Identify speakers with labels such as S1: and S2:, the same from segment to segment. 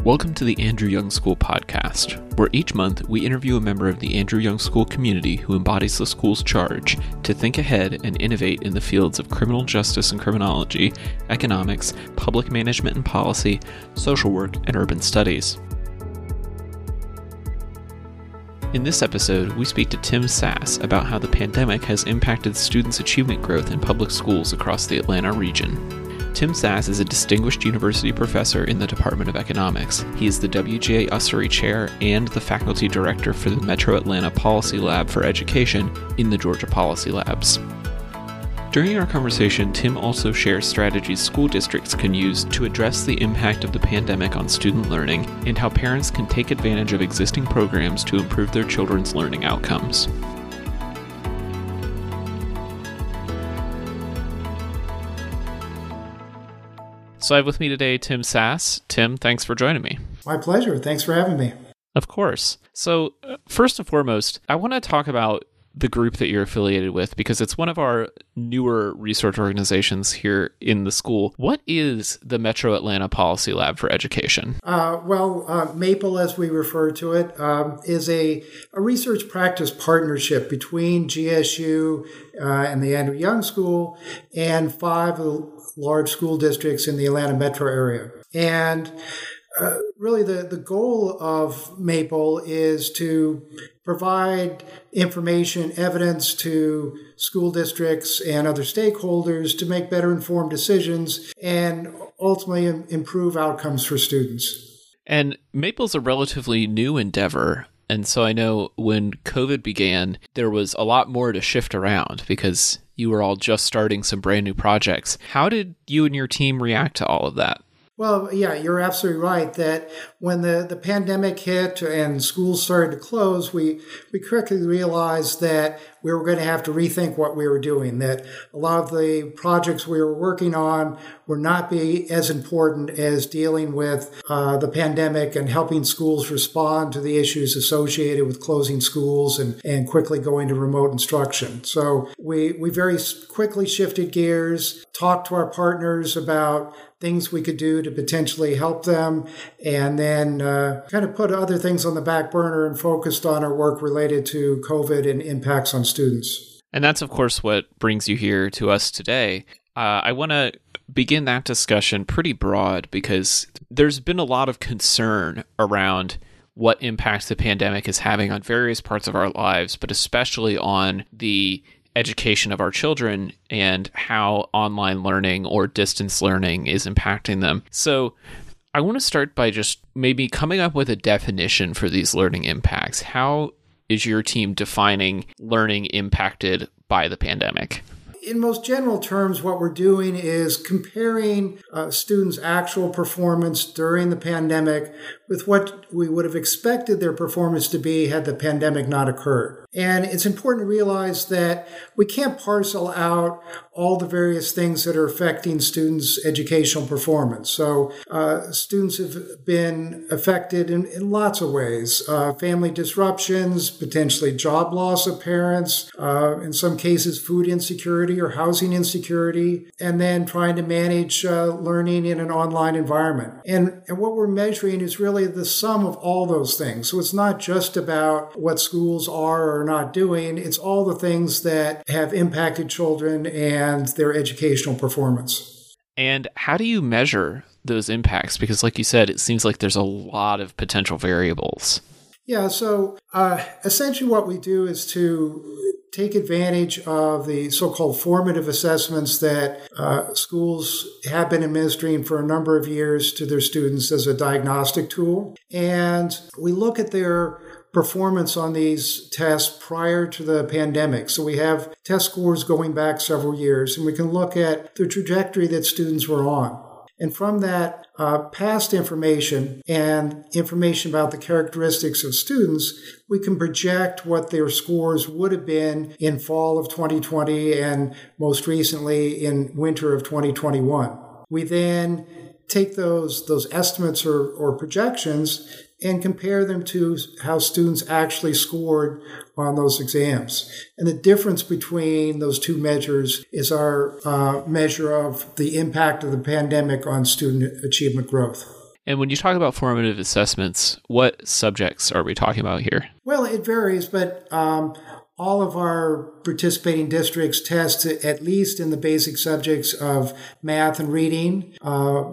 S1: Welcome to the Andrew Young School podcast, where each month we interview a member of the Andrew Young School community who embodies the school's charge to think ahead and innovate in the fields of criminal justice and criminology, economics, public management and policy, social work, and urban studies. In this episode, we speak to Tim Sass about how the pandemic has impacted students' achievement growth in public schools across the Atlanta region. Tim Sass is a distinguished university professor in the Department of Economics. He is the WGA Usery Chair and the faculty director for the Metro Atlanta Policy Lab for Education in the Georgia Policy Labs. During our conversation, Tim also shares strategies school districts can use to address the impact of the pandemic on student learning and how parents can take advantage of existing programs to improve their children's learning outcomes. So I have with me today Tim Sass. Tim, thanks for joining me.
S2: My pleasure. Thanks for having me.
S1: Of course. So, uh, first and foremost, I want to talk about the group that you're affiliated with because it's one of our newer research organizations here in the school. What is the Metro Atlanta Policy Lab for Education?
S2: Uh, well, uh, MAPLE, as we refer to it, um, is a, a research practice partnership between GSU uh, and the Andrew Young School and five large school districts in the Atlanta metro area. And uh, really, the, the goal of MAPLE is to provide information, evidence to school districts and other stakeholders to make better informed decisions and ultimately improve outcomes for students.
S1: And Maple's a relatively new endeavor. And so I know when COVID began, there was a lot more to shift around because you were all just starting some brand new projects. How did you and your team react to all of that?
S2: Well, yeah, you're absolutely right that when the, the pandemic hit and schools started to close, we, we quickly realized that we were going to have to rethink what we were doing, that a lot of the projects we were working on were not be as important as dealing with uh, the pandemic and helping schools respond to the issues associated with closing schools and, and quickly going to remote instruction. So we, we very quickly shifted gears, talked to our partners about things we could do to potentially help them, and then uh, kind of put other things on the back burner and focused on our work related to COVID and impacts on students.
S1: And that's, of course, what brings you here to us today. Uh, I want to begin that discussion pretty broad because there's been a lot of concern around what impacts the pandemic is having on various parts of our lives, but especially on the education of our children and how online learning or distance learning is impacting them. So, I want to start by just maybe coming up with a definition for these learning impacts. How is your team defining learning impacted by the pandemic?
S2: in most general terms, what we're doing is comparing uh, students' actual performance during the pandemic with what we would have expected their performance to be had the pandemic not occurred. And it's important to realize that we can't parcel out all the various things that are affecting students' educational performance. So, uh, students have been affected in, in lots of ways uh, family disruptions, potentially job loss of parents, uh, in some cases, food insecurity or housing insecurity, and then trying to manage uh, learning in an online environment. And, and what we're measuring is really the sum of all those things. So, it's not just about what schools are or are not doing, it's all the things that have impacted children and their educational performance.
S1: And how do you measure those impacts? Because, like you said, it seems like there's a lot of potential variables.
S2: Yeah, so uh, essentially what we do is to take advantage of the so-called formative assessments that uh, schools have been administering for a number of years to their students as a diagnostic tool. And we look at their performance on these tests prior to the pandemic. So we have test scores going back several years, and we can look at the trajectory that students were on. And from that uh, past information and information about the characteristics of students, we can project what their scores would have been in fall of 2020 and most recently in winter of 2021. We then take those, those estimates or, or projections and compare them to how students actually scored on those exams. And the difference between those two measures is our uh, measure of the impact of the pandemic on student achievement growth.
S1: And when you talk about formative assessments, what subjects are we talking about here?
S2: Well, it varies, but um, all of our participating districts test at least in the basic subjects of math and reading. Uh,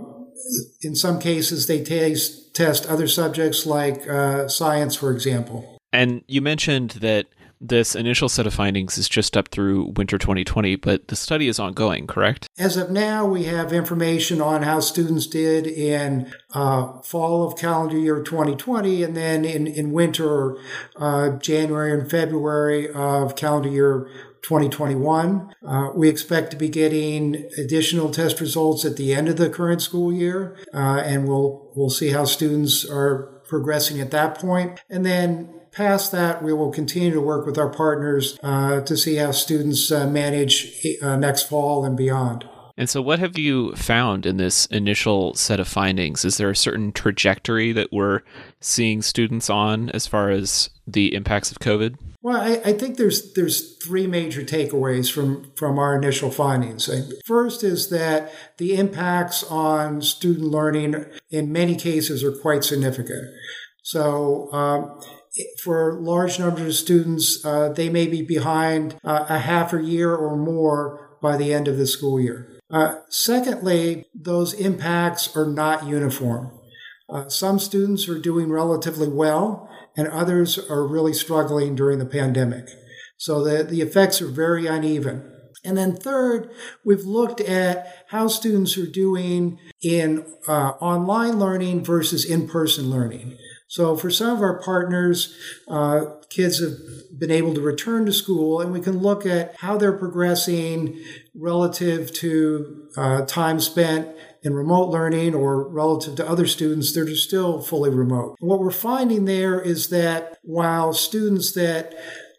S2: in some cases, they test, test other subjects like uh, science, for example.
S1: And you mentioned that this initial set of findings is just up through winter 2020, but the study is ongoing, correct?
S2: As of now, we have information on how students did in uh, fall of calendar year 2020 and then in, in winter, uh, January and February of calendar year 2021. Uh, we expect to be getting additional test results at the end of the current school year, uh, and we'll we'll see how students are progressing at that point. And then past that, we will continue to work with our partners uh, to see how students uh, manage uh, next fall and beyond.
S1: And so, what have you found in this initial set of findings? Is there a certain trajectory that we're seeing students on as far as the impacts of COVID?
S2: Well, I, I, think there's there's three major takeaways from from our initial findings. First is that the impacts on student learning in many cases are quite significant. So. Um, for large numbers of students, uh, they may be behind uh, a half a year or more by the end of the school year. Uh, secondly, those impacts are not uniform. Uh, some students are doing relatively well, and others are really struggling during the pandemic. So the, the effects are very uneven. And then third, we've looked at how students are doing in uh, online learning versus in-person learning. So for some of our partners, uh, kids have been able to return to school, and we can look at how they're progressing relative to uh, time spent in remote learning or relative to other students that are still fully remote. And what we're finding there is that while students that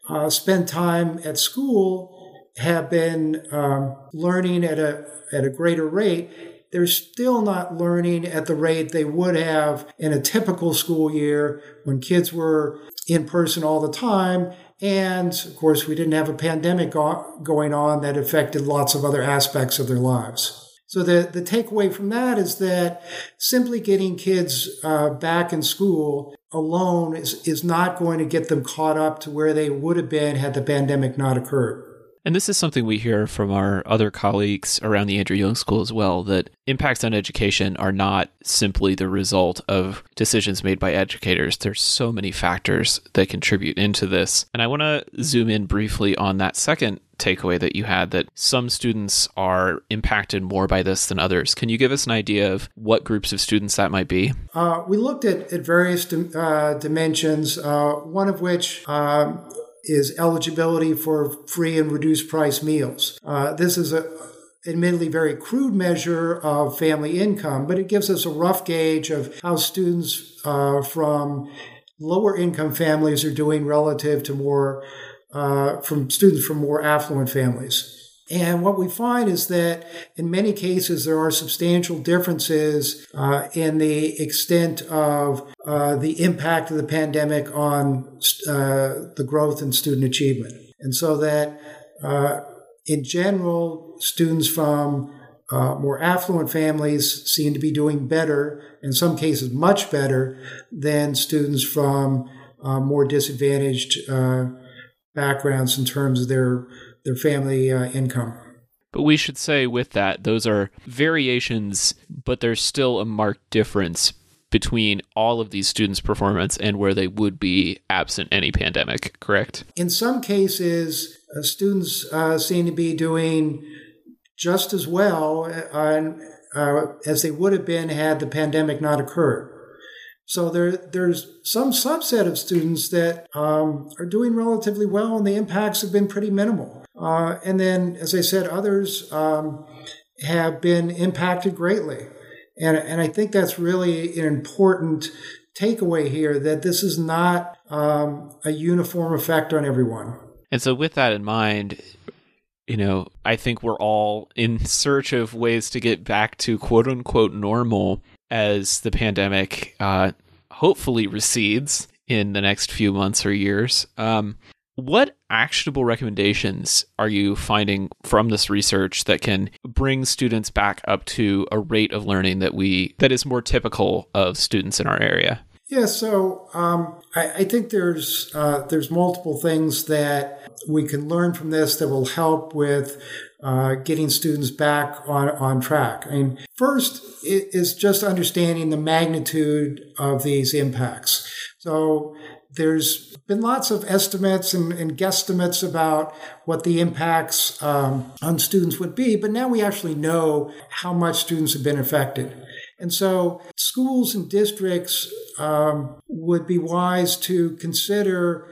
S2: uh, spend time at school have been um, learning at a at a greater rate, they're still not learning at the rate they would have in a typical school year when kids were in person all the time. And of course, we didn't have a pandemic going on that affected lots of other aspects of their lives. So the, the takeaway from that is that simply getting kids uh, back in school alone is, is not going to get them caught up to where they would have been had the pandemic not occurred.
S1: And this is something we hear from our other colleagues around the Andrew Young School as well that impacts on education are not simply the result of decisions made by educators. There's so many factors that contribute into this. And I want to zoom in briefly on that second takeaway that you had that some students are impacted more by this than others. Can you give us an idea of what groups of students that might be?
S2: Uh, we looked at, at various uh, dimensions, uh, one of which um, is eligibility for free and reduced price meals. Uh, this is a admittedly very crude measure of family income, but it gives us a rough gauge of how students uh, from lower income families are doing relative to more uh, from students from more affluent families. And what we find is that in many cases, there are substantial differences uh, in the extent of uh, the impact of the pandemic on uh, the growth in student achievement. And so that uh, in general, students from uh, more affluent families seem to be doing better, in some cases, much better than students from uh, more disadvantaged backgrounds in terms of their their family uh, income.
S1: But we should say with that, those are variations, but there's still a marked difference between all of these students' performance and where they would be absent any pandemic, correct?
S2: In some cases, uh, students uh, seem to be doing just as well uh, uh as they would have been had the pandemic not occurred. So there, there's some subset of students that um, are doing relatively well, and the impacts have been pretty minimal. Uh, and then, as I said, others um, have been impacted greatly. And, and I think that's really an important takeaway here that this is not um, a uniform effect on everyone.
S1: And so, with that in mind, you know, I think we're all in search of ways to get back to quote unquote normal as the pandemic uh, hopefully recedes in the next few months or years. Um, what actionable recommendations are you finding from this research that can bring students back up to a rate of learning that we that is more typical of students in our area?
S2: Yeah, so um, I, I, think there's uh, there's multiple things that we can learn from this that will help with uh, getting students back on, on track. I mean, first is just understanding the magnitude of these impacts. So there's been lots of estimates and, and guesstimates about what the impacts um, on students would be, but now we actually know how much students have been affected. And so schools and districts um, would be wise to consider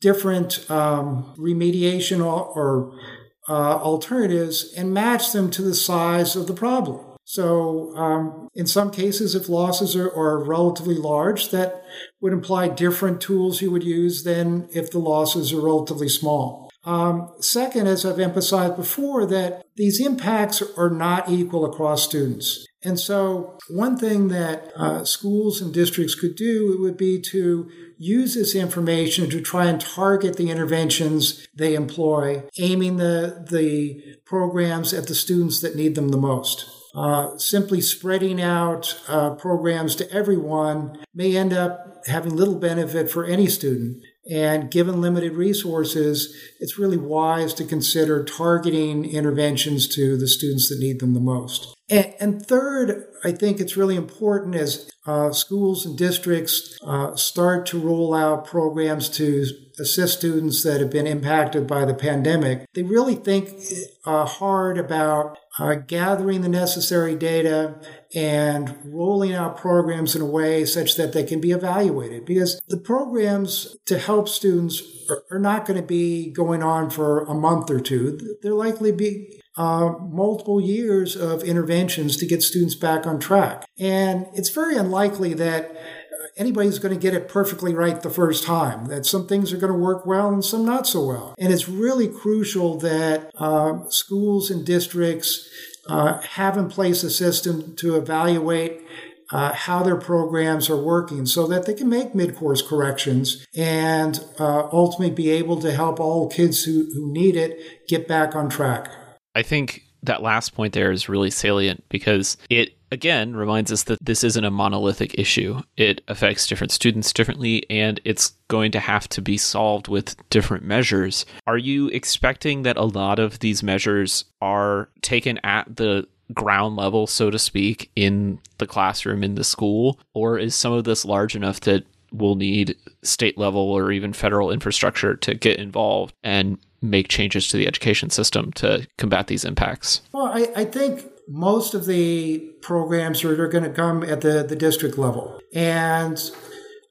S2: different um, remediation or, or uh, alternatives and match them to the size of the problem. So, um, in some cases, if losses are, are, relatively large, that would imply different tools you would use than if the losses are relatively small. Um, second, as I've emphasized before, that these impacts are not equal across students. And so, one thing that uh, schools and districts could do would be to use this information to try and target the interventions they employ, aiming the, the programs at the students that need them the most. Uh, simply spreading out uh, programs to everyone may end up having little benefit for any student. And given limited resources, it's really wise to consider targeting interventions to the students that need them the most. And, and third, I think it's really important as uh, schools and districts uh, start to roll out programs to assist students that have been impacted by the pandemic. They really think uh, hard about uh, gathering the necessary data and rolling out programs in a way such that they can be evaluated because the programs to help students are, are not going to be going on for a month or two. They're likely be uh, multiple years of interventions to get students back on track. And it's very unlikely that anybody's going to get it perfectly right the first time, that some things are going to work well and some not so well. And it's really crucial that uh, schools and districts uh, have in place a system to evaluate uh, how their programs are working so that they can make mid-course corrections and uh, ultimately be able to help all kids who, who need it get back on track.
S1: I think that last point there is really salient because it again reminds us that this isn't a monolithic issue. It affects different students differently and it's going to have to be solved with different measures. Are you expecting that a lot of these measures are taken at the ground level, so to speak, in the classroom in the school? Or is some of this large enough that we'll need state level or even federal infrastructure to get involved and make changes to the education system to combat these impacts?
S2: Well, I, I think most of the programs are, going to come at the, the district level. And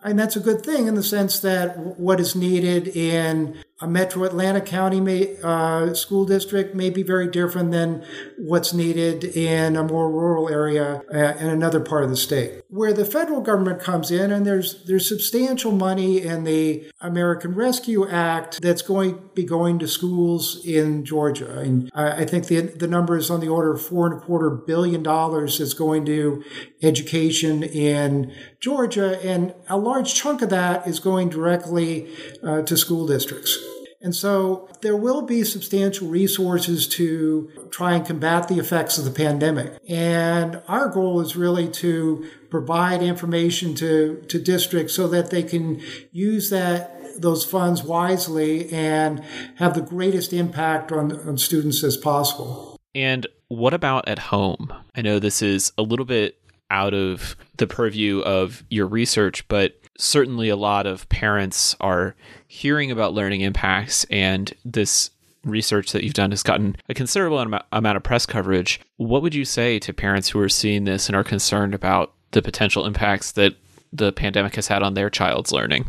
S2: and that's a good thing in the sense that what is needed in a metro Atlanta County may, uh, school district may be very different than what's needed in a more rural area uh, in another part of the state. Where the federal government comes in, and there's there's substantial money in the American Rescue Act that's going to be going to schools in Georgia. And I think the the number is on the order of four and a quarter billion dollars that's going to education in Georgia, and a large chunk of that is going directly uh, to school districts. And so there will be substantial resources to try and combat the effects of the pandemic. And our goal is really to provide information to, to districts so that they can use that those funds wisely and have the greatest impact on, on students as possible.
S1: And what about at home? I know this is a little bit out of the purview of your research, but certainly a lot of parents are hearing about learning impacts and this research that you've done has gotten a considerable amount of press coverage. What would you say to parents who are seeing this and are concerned about the potential impacts that the pandemic has had on their child's learning?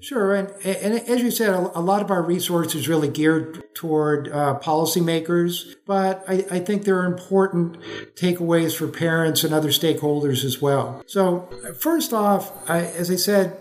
S2: Sure, and, and as you said, a lot of our resources really geared toward uh, policymakers, but I, I, think there are important takeaways for parents and other stakeholders as well. So, first off, I, as I said,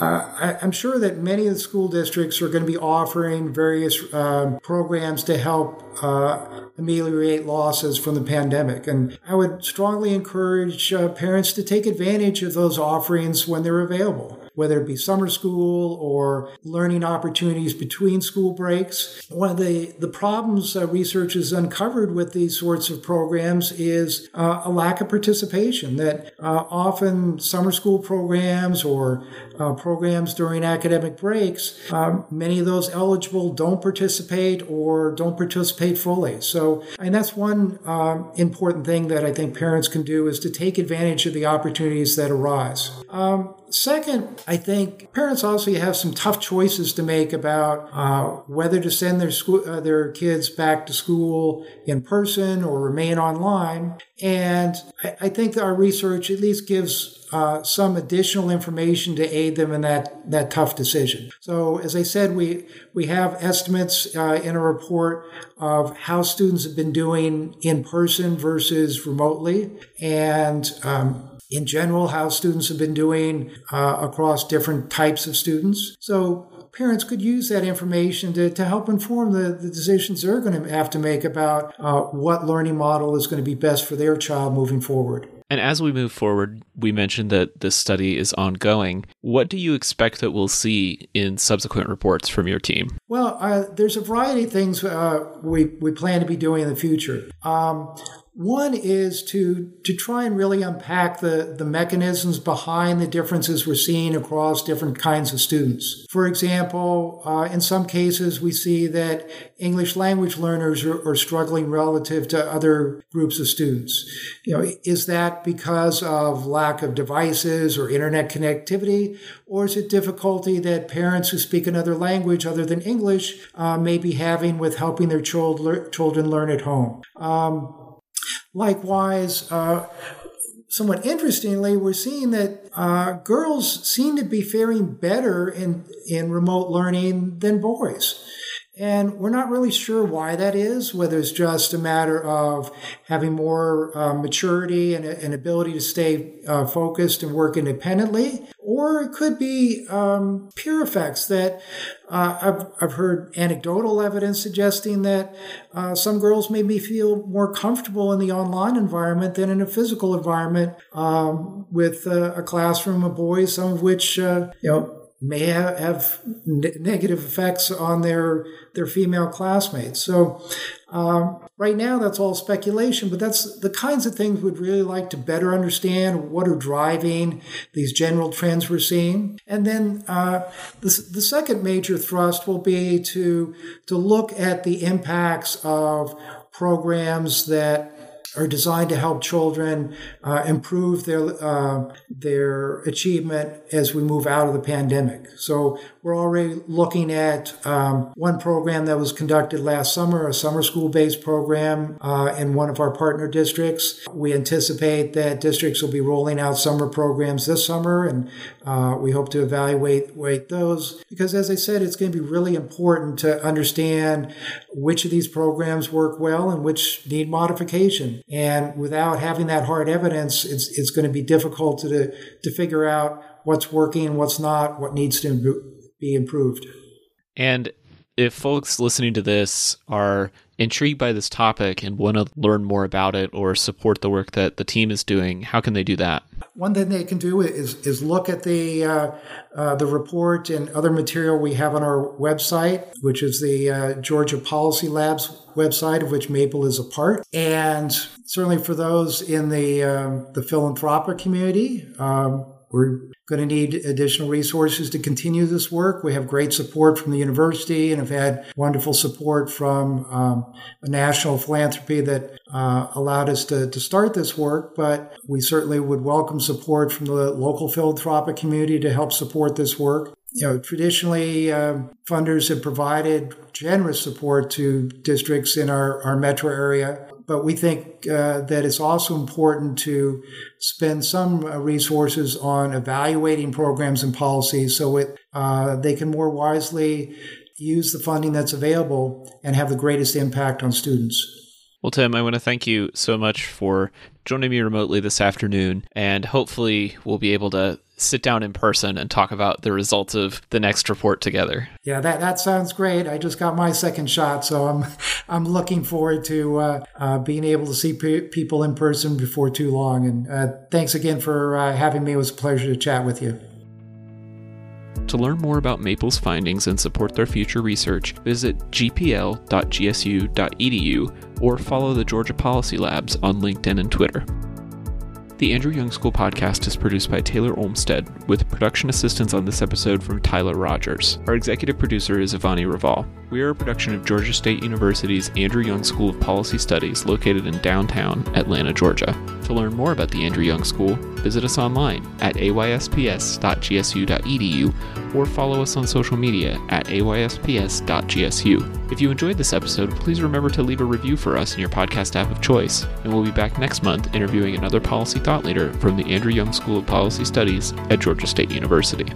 S2: uh, I, am sure that many of the school districts are going to be offering various uh, programs to help uh, ameliorate losses from the pandemic, and I would strongly encourage uh, parents to take advantage of those offerings when they're available, whether it be summer school or learning opportunities between school breaks. One of the, the problems uh, research has uncovered with these sorts of programs is uh, a lack of participation, that uh, often summer school programs or uh, programs during academic breaks, um, many of those eligible don't participate or don't participate fully. So, and that's one um, important thing that I think parents can do is to take advantage of the opportunities that arise. Um, Second, I think parents also have some tough choices to make about uh, whether to send their school, uh, their kids back to school in person or remain online. And I, I think our research at least gives uh, some additional information to aid them in that, that tough decision. So, as I said, we, we have estimates uh, in a report of how students have been doing in person versus remotely. And um, in general how students have been doing uh, across different types of students. So parents could use that information to, to help inform the, the decisions they're going to have to make about uh, what learning model is going to be best for their child moving forward.
S1: And as we move forward, we mentioned that this study is ongoing. What do you expect that we'll see in subsequent reports from your team?
S2: Well, uh, there's a variety of things uh, we, we plan to be doing in the future. Um, one is to, to try and really unpack the, the mechanisms behind the differences we're seeing across different kinds of students. For example, uh, in some cases, we see that English language learners are, are, struggling relative to other groups of students. You know, is that because of lack of devices or internet connectivity, or is it difficulty that parents who speak another language other than English uh, may be having with helping their child, children learn at home? Um, Likewise, uh, somewhat interestingly, we're seeing that uh, girls seem to be faring better in, in remote learning than boys. And we're not really sure why that is, whether it's just a matter of having more uh, maturity and an ability to stay uh, focused and work independently, or it could be um, peer effects that uh, I've, I've heard anecdotal evidence suggesting that uh, some girls maybe feel more comfortable in the online environment than in a physical environment um, with uh, a classroom of boys, some of which, uh, you know, may have, have negative effects on their their female classmates. So um, right now, that's all speculation, but that's the kinds of things we'd really like to better understand what are driving these general trends we're seeing. And then uh, the, the second major thrust will be to to look at the impacts of programs that are designed to help children uh, improve their uh, their achievement as we move out of the pandemic. So we're already looking at um, one program that was conducted last summer, a summer school based program uh, in one of our partner districts. We anticipate that districts will be rolling out summer programs this summer, and uh, we hope to evaluate those because, as I said, it's going to be really important to understand which of these programs work well and which need modification. And without having that hard evidence, it's, it's going to be difficult to, to figure out what's working, and what's not, what needs to be improved.
S1: And if folks listening to this are intrigued by this topic and want to learn more about it or support the work that the team is doing, how can they do that?
S2: One thing they can do is is look at the uh, uh, the report and other material we have on our website, which is the uh, Georgia Policy Labs website, of which Maple is a part. And certainly for those in the um, the philanthropic community, um, we're going to need additional resources to continue this work. We have great support from the university and have had wonderful support from um, a national philanthropy that uh, allowed us to, to start this work. But we certainly would welcome support from the local philanthropic community to help support this work. You know, traditionally, uh, funders have provided generous support to districts in our, our metro area but we think uh, that it's also important to spend some uh, resources on evaluating programs and policies so it, uh, they can more wisely use the funding that's available and have the greatest impact on students.
S1: Well, Tim, I want to thank you so much for joining me remotely this afternoon, and hopefully, we'll be able to sit down in person and talk about the results of the next report together.
S2: Yeah, that, that sounds great. I just got my second shot, so I'm I'm looking forward to uh, uh, being able to see pe- people in person before too long. And uh, thanks again for uh, having me. It was a pleasure to chat with you.
S1: To learn more about Maple's findings and support their future research, visit gpl.gsu.edu or follow the Georgia Policy Labs on LinkedIn and Twitter. The Andrew Young School podcast is produced by Taylor Olmsted, with production assistance on this episode from Tyler Rogers. Our executive producer is Ivani Raval. We are a production of Georgia State University's Andrew Young School of Policy Studies, located in downtown Atlanta, Georgia. To learn more about the Andrew Young School, visit us online at aysps.gsu.edu or follow us on social media at aysps.gsu. If you enjoyed this episode, please remember to leave a review for us in your podcast app of choice, and we'll be back next month interviewing another policy thought leader from the Andrew Young School of Policy Studies at Georgia State University.